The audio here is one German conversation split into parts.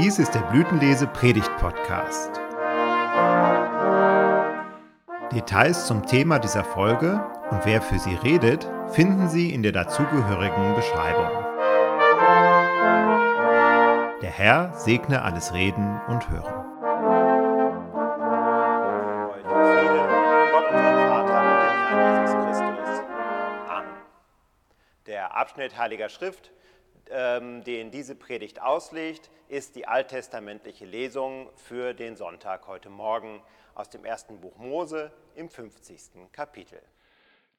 Dies ist der Blütenlese Predigt Podcast. Details zum Thema dieser Folge und wer für sie redet, finden Sie in der dazugehörigen Beschreibung. Der Herr segne alles Reden und Hören. Der Abschnitt Heiliger Schrift den diese Predigt auslegt, ist die alttestamentliche Lesung für den Sonntag heute Morgen aus dem ersten Buch Mose im 50. Kapitel.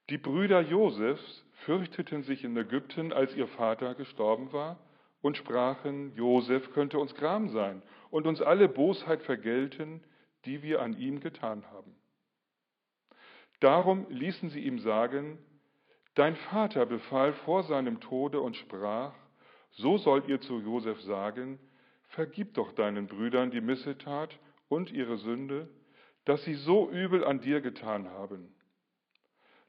Die Brüder Josefs fürchteten sich in Ägypten, als ihr Vater gestorben war, und sprachen, Josef könnte uns Gram sein und uns alle Bosheit vergelten, die wir an ihm getan haben. Darum ließen sie ihm sagen, Dein Vater befahl vor seinem Tode und sprach, so sollt ihr zu Josef sagen, vergib doch deinen Brüdern die Missetat und ihre Sünde, dass sie so übel an dir getan haben.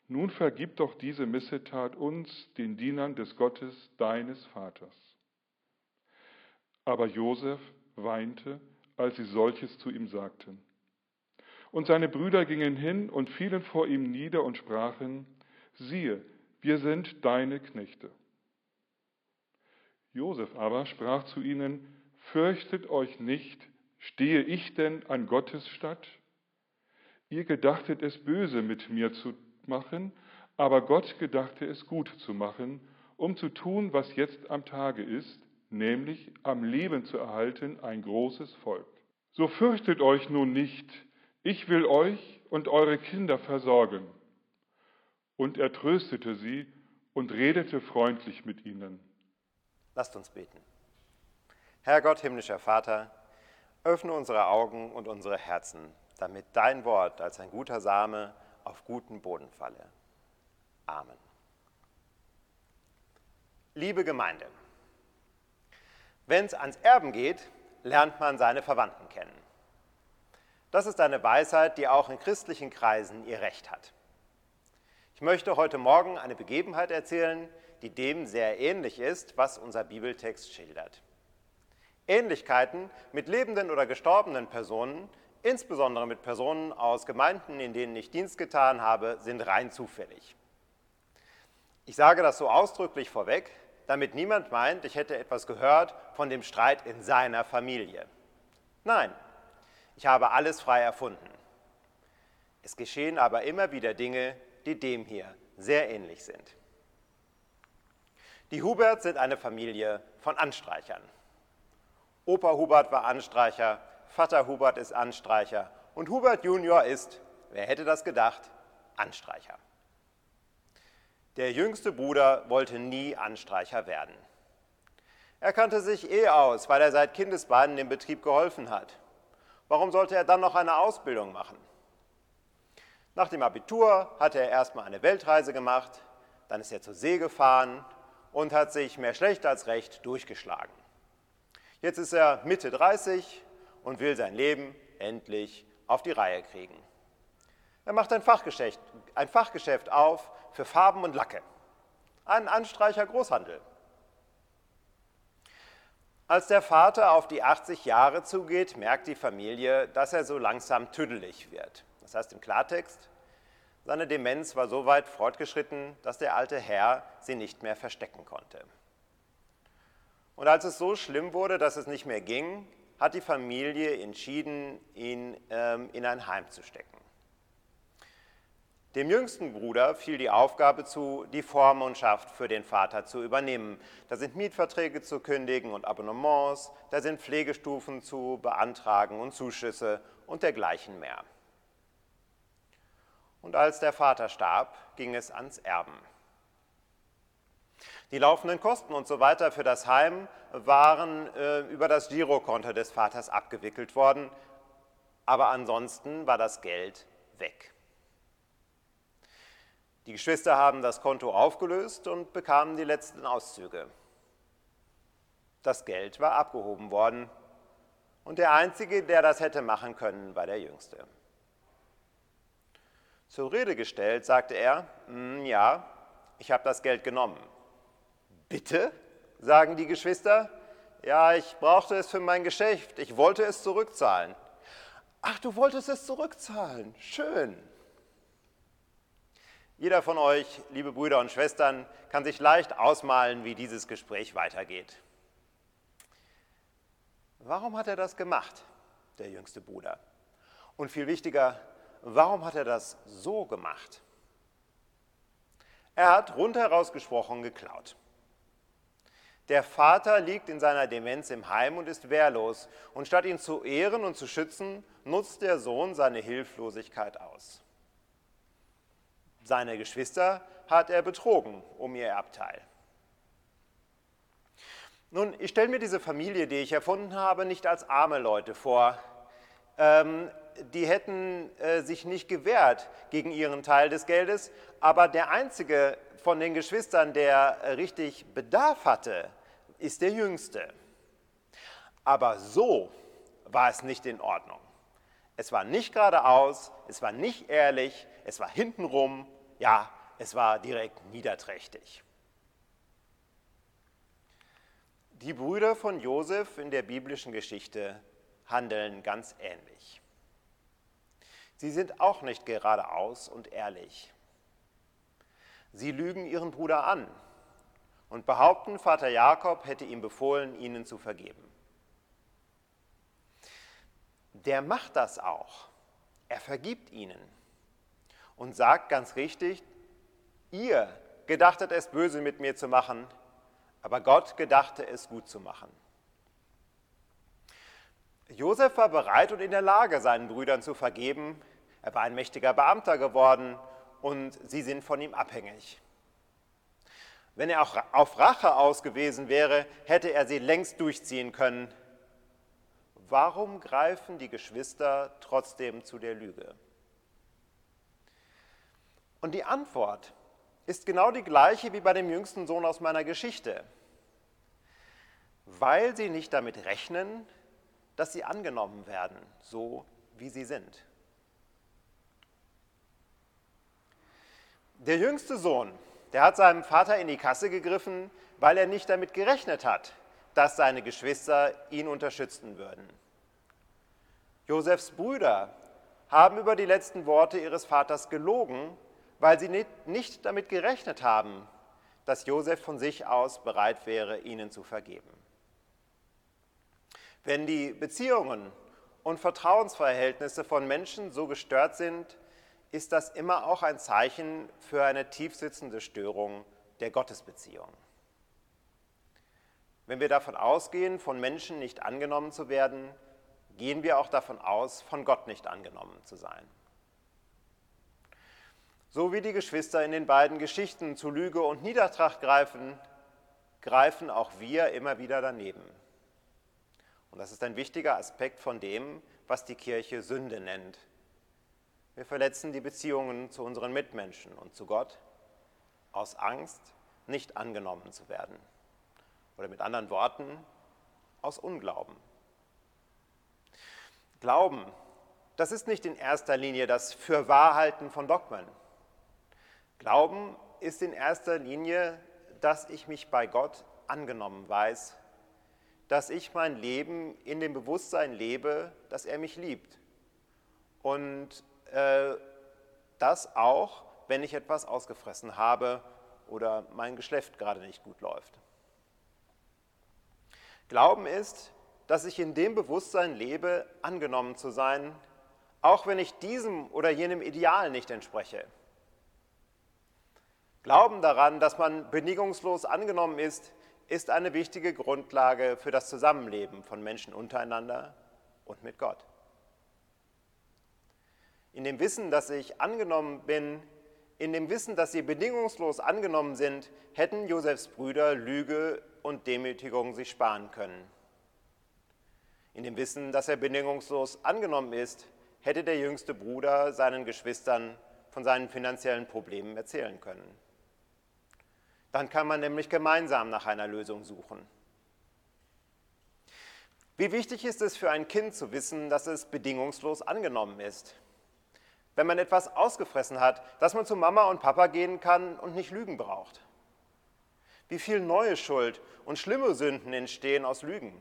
Nun vergib doch diese Missetat uns, den Dienern des Gottes deines Vaters. Aber Josef weinte, als sie solches zu ihm sagten. Und seine Brüder gingen hin und fielen vor ihm nieder und sprachen, siehe, wir sind deine Knechte. Josef aber sprach zu ihnen, Fürchtet euch nicht, stehe ich denn an Gottes statt? Ihr gedachtet es böse mit mir zu machen, aber Gott gedachte es gut zu machen, um zu tun, was jetzt am Tage ist, nämlich am Leben zu erhalten ein großes Volk. So fürchtet euch nun nicht, ich will euch und eure Kinder versorgen. Und er tröstete sie und redete freundlich mit ihnen. Lasst uns beten. Herr Gott, himmlischer Vater, öffne unsere Augen und unsere Herzen, damit dein Wort als ein guter Same auf guten Boden falle. Amen. Liebe Gemeinde, wenn es ans Erben geht, lernt man seine Verwandten kennen. Das ist eine Weisheit, die auch in christlichen Kreisen ihr Recht hat. Ich möchte heute Morgen eine Begebenheit erzählen, die dem sehr ähnlich ist, was unser Bibeltext schildert. Ähnlichkeiten mit lebenden oder gestorbenen Personen, insbesondere mit Personen aus Gemeinden, in denen ich Dienst getan habe, sind rein zufällig. Ich sage das so ausdrücklich vorweg, damit niemand meint, ich hätte etwas gehört von dem Streit in seiner Familie. Nein, ich habe alles frei erfunden. Es geschehen aber immer wieder Dinge, die dem hier sehr ähnlich sind. Die Huberts sind eine Familie von Anstreichern. Opa Hubert war Anstreicher, Vater Hubert ist Anstreicher und Hubert Junior ist, wer hätte das gedacht, Anstreicher. Der jüngste Bruder wollte nie Anstreicher werden. Er kannte sich eh aus, weil er seit Kindesbeinen dem Betrieb geholfen hat. Warum sollte er dann noch eine Ausbildung machen? Nach dem Abitur hatte er erstmal eine Weltreise gemacht, dann ist er zur See gefahren und hat sich mehr schlecht als recht durchgeschlagen. Jetzt ist er Mitte 30 und will sein Leben endlich auf die Reihe kriegen. Er macht ein Fachgeschäft, ein Fachgeschäft auf für Farben und Lacke. Ein Anstreicher Großhandel. Als der Vater auf die 80 Jahre zugeht, merkt die Familie, dass er so langsam tüdelig wird. Das heißt im Klartext, seine Demenz war so weit fortgeschritten, dass der alte Herr sie nicht mehr verstecken konnte. Und als es so schlimm wurde, dass es nicht mehr ging, hat die Familie entschieden, ihn ähm, in ein Heim zu stecken. Dem jüngsten Bruder fiel die Aufgabe zu, die Vormundschaft für den Vater zu übernehmen. Da sind Mietverträge zu kündigen und Abonnements, da sind Pflegestufen zu beantragen und Zuschüsse und dergleichen mehr. Und als der Vater starb, ging es ans Erben. Die laufenden Kosten und so weiter für das Heim waren äh, über das Girokonto des Vaters abgewickelt worden, aber ansonsten war das Geld weg. Die Geschwister haben das Konto aufgelöst und bekamen die letzten Auszüge. Das Geld war abgehoben worden und der Einzige, der das hätte machen können, war der Jüngste. Zur Rede gestellt, sagte er, hm, ja, ich habe das Geld genommen. Bitte, sagen die Geschwister, Ja, ich brauchte es für mein Geschäft. Ich wollte es zurückzahlen. Ach, du wolltest es zurückzahlen. Schön. Jeder von euch, liebe Brüder und Schwestern, kann sich leicht ausmalen, wie dieses Gespräch weitergeht. Warum hat er das gemacht, der jüngste Bruder? Und viel wichtiger, warum hat er das so gemacht? Er hat rundheraus gesprochen geklaut. Der Vater liegt in seiner Demenz im Heim und ist wehrlos. Und statt ihn zu ehren und zu schützen, nutzt der Sohn seine Hilflosigkeit aus. Seine Geschwister hat er betrogen um ihr Erbteil. Nun, ich stelle mir diese Familie, die ich erfunden habe, nicht als arme Leute vor. Ähm, die hätten äh, sich nicht gewehrt gegen ihren Teil des Geldes, aber der einzige von den Geschwistern, der äh, richtig Bedarf hatte, ist der Jüngste. Aber so war es nicht in Ordnung. Es war nicht geradeaus, es war nicht ehrlich, es war hintenrum, ja, es war direkt niederträchtig. Die Brüder von Josef in der biblischen Geschichte handeln ganz ähnlich. Sie sind auch nicht geradeaus und ehrlich. Sie lügen ihren Bruder an und behaupten, Vater Jakob hätte ihm befohlen, ihnen zu vergeben. Der macht das auch. Er vergibt ihnen und sagt ganz richtig, ihr gedachtet es böse mit mir zu machen, aber Gott gedachte es gut zu machen. Josef war bereit und in der Lage, seinen Brüdern zu vergeben. Er war ein mächtiger Beamter geworden und sie sind von ihm abhängig. Wenn er auch auf Rache aus gewesen wäre, hätte er sie längst durchziehen können. Warum greifen die Geschwister trotzdem zu der Lüge? Und die Antwort ist genau die gleiche wie bei dem jüngsten Sohn aus meiner Geschichte. Weil sie nicht damit rechnen, dass sie angenommen werden, so wie sie sind. Der jüngste Sohn der hat seinem Vater in die Kasse gegriffen, weil er nicht damit gerechnet hat, dass seine Geschwister ihn unterstützen würden. Josefs Brüder haben über die letzten Worte ihres Vaters gelogen, weil sie nicht damit gerechnet haben, dass Josef von sich aus bereit wäre, ihnen zu vergeben. Wenn die Beziehungen und Vertrauensverhältnisse von Menschen so gestört sind, ist das immer auch ein Zeichen für eine tiefsitzende Störung der Gottesbeziehung. Wenn wir davon ausgehen, von Menschen nicht angenommen zu werden, gehen wir auch davon aus, von Gott nicht angenommen zu sein. So wie die Geschwister in den beiden Geschichten zu Lüge und Niedertracht greifen, greifen auch wir immer wieder daneben. Und das ist ein wichtiger Aspekt von dem, was die Kirche Sünde nennt, wir verletzen die Beziehungen zu unseren Mitmenschen und zu Gott aus Angst, nicht angenommen zu werden. Oder mit anderen Worten, aus Unglauben. Glauben, das ist nicht in erster Linie das Fürwahrhalten von Dogmen. Glauben ist in erster Linie, dass ich mich bei Gott angenommen weiß, dass ich mein Leben in dem Bewusstsein lebe, dass er mich liebt und äh, das auch, wenn ich etwas ausgefressen habe oder mein Geschlecht gerade nicht gut läuft. Glauben ist, dass ich in dem Bewusstsein lebe, angenommen zu sein, auch wenn ich diesem oder jenem Ideal nicht entspreche. Glauben daran, dass man bedingungslos angenommen ist, ist eine wichtige Grundlage für das Zusammenleben von Menschen untereinander und mit Gott. In dem Wissen, dass ich angenommen bin, in dem Wissen, dass sie bedingungslos angenommen sind, hätten Josefs Brüder Lüge und Demütigung sich sparen können. In dem Wissen, dass er bedingungslos angenommen ist, hätte der jüngste Bruder seinen Geschwistern von seinen finanziellen Problemen erzählen können. Dann kann man nämlich gemeinsam nach einer Lösung suchen. Wie wichtig ist es für ein Kind zu wissen, dass es bedingungslos angenommen ist? Wenn man etwas ausgefressen hat, dass man zu Mama und Papa gehen kann und nicht lügen braucht. wie viel neue Schuld und schlimme Sünden entstehen aus Lügen.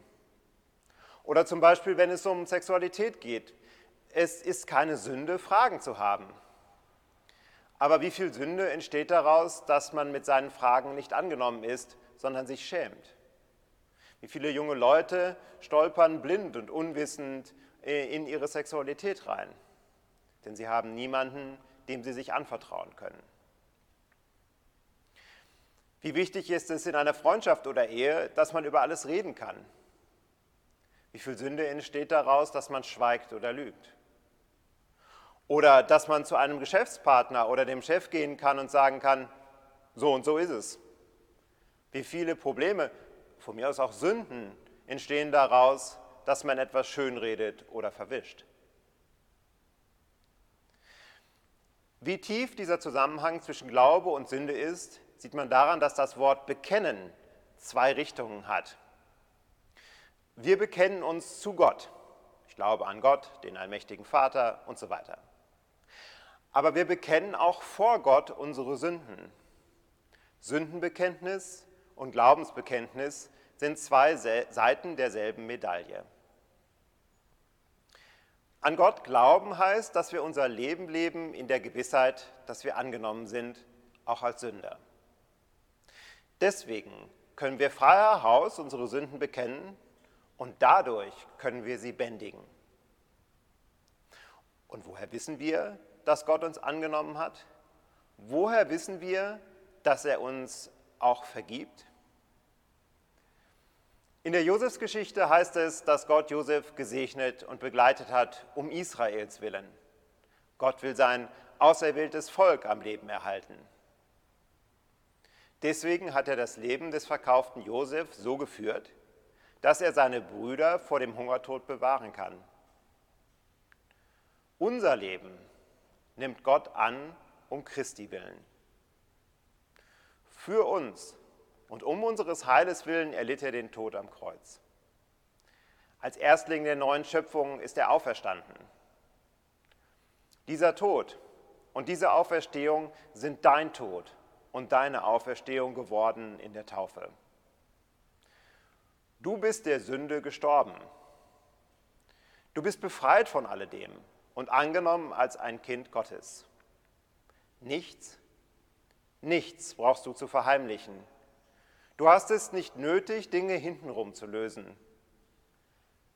Oder zum Beispiel, wenn es um Sexualität geht. Es ist keine Sünde, Fragen zu haben. Aber wie viel Sünde entsteht daraus, dass man mit seinen Fragen nicht angenommen ist, sondern sich schämt? Wie viele junge Leute stolpern blind und unwissend äh, in ihre Sexualität rein? Denn sie haben niemanden, dem sie sich anvertrauen können. Wie wichtig ist es in einer Freundschaft oder Ehe, dass man über alles reden kann? Wie viel Sünde entsteht daraus, dass man schweigt oder lügt? Oder dass man zu einem Geschäftspartner oder dem Chef gehen kann und sagen kann, so und so ist es. Wie viele Probleme, von mir aus auch Sünden, entstehen daraus, dass man etwas schönredet oder verwischt. Wie tief dieser Zusammenhang zwischen Glaube und Sünde ist, sieht man daran, dass das Wort bekennen zwei Richtungen hat. Wir bekennen uns zu Gott. Ich glaube an Gott, den allmächtigen Vater und so weiter. Aber wir bekennen auch vor Gott unsere Sünden. Sündenbekenntnis und Glaubensbekenntnis sind zwei Seiten derselben Medaille. An Gott glauben heißt, dass wir unser Leben leben in der Gewissheit, dass wir angenommen sind, auch als Sünder. Deswegen können wir freier Haus unsere Sünden bekennen und dadurch können wir sie bändigen. Und woher wissen wir, dass Gott uns angenommen hat? Woher wissen wir, dass er uns auch vergibt? In der Josefsgeschichte heißt es, dass Gott Josef gesegnet und begleitet hat um Israels willen. Gott will sein auserwähltes Volk am Leben erhalten. Deswegen hat er das Leben des verkauften Josef so geführt, dass er seine Brüder vor dem Hungertod bewahren kann. Unser Leben nimmt Gott an um Christi willen. Für uns und um unseres Heiles willen erlitt er den Tod am Kreuz. Als Erstling der neuen Schöpfung ist er auferstanden. Dieser Tod und diese Auferstehung sind dein Tod und deine Auferstehung geworden in der Taufe. Du bist der Sünde gestorben. Du bist befreit von alledem und angenommen als ein Kind Gottes. Nichts, nichts brauchst du zu verheimlichen. Du hast es nicht nötig, Dinge hintenrum zu lösen.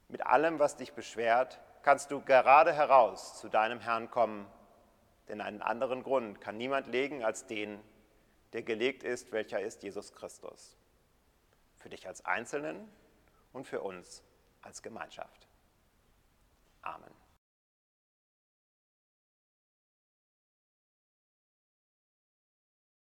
Mit allem, was dich beschwert, kannst du gerade heraus zu deinem Herrn kommen, denn einen anderen Grund kann niemand legen als den, der gelegt ist, welcher ist Jesus Christus. Für dich als Einzelnen und für uns als Gemeinschaft.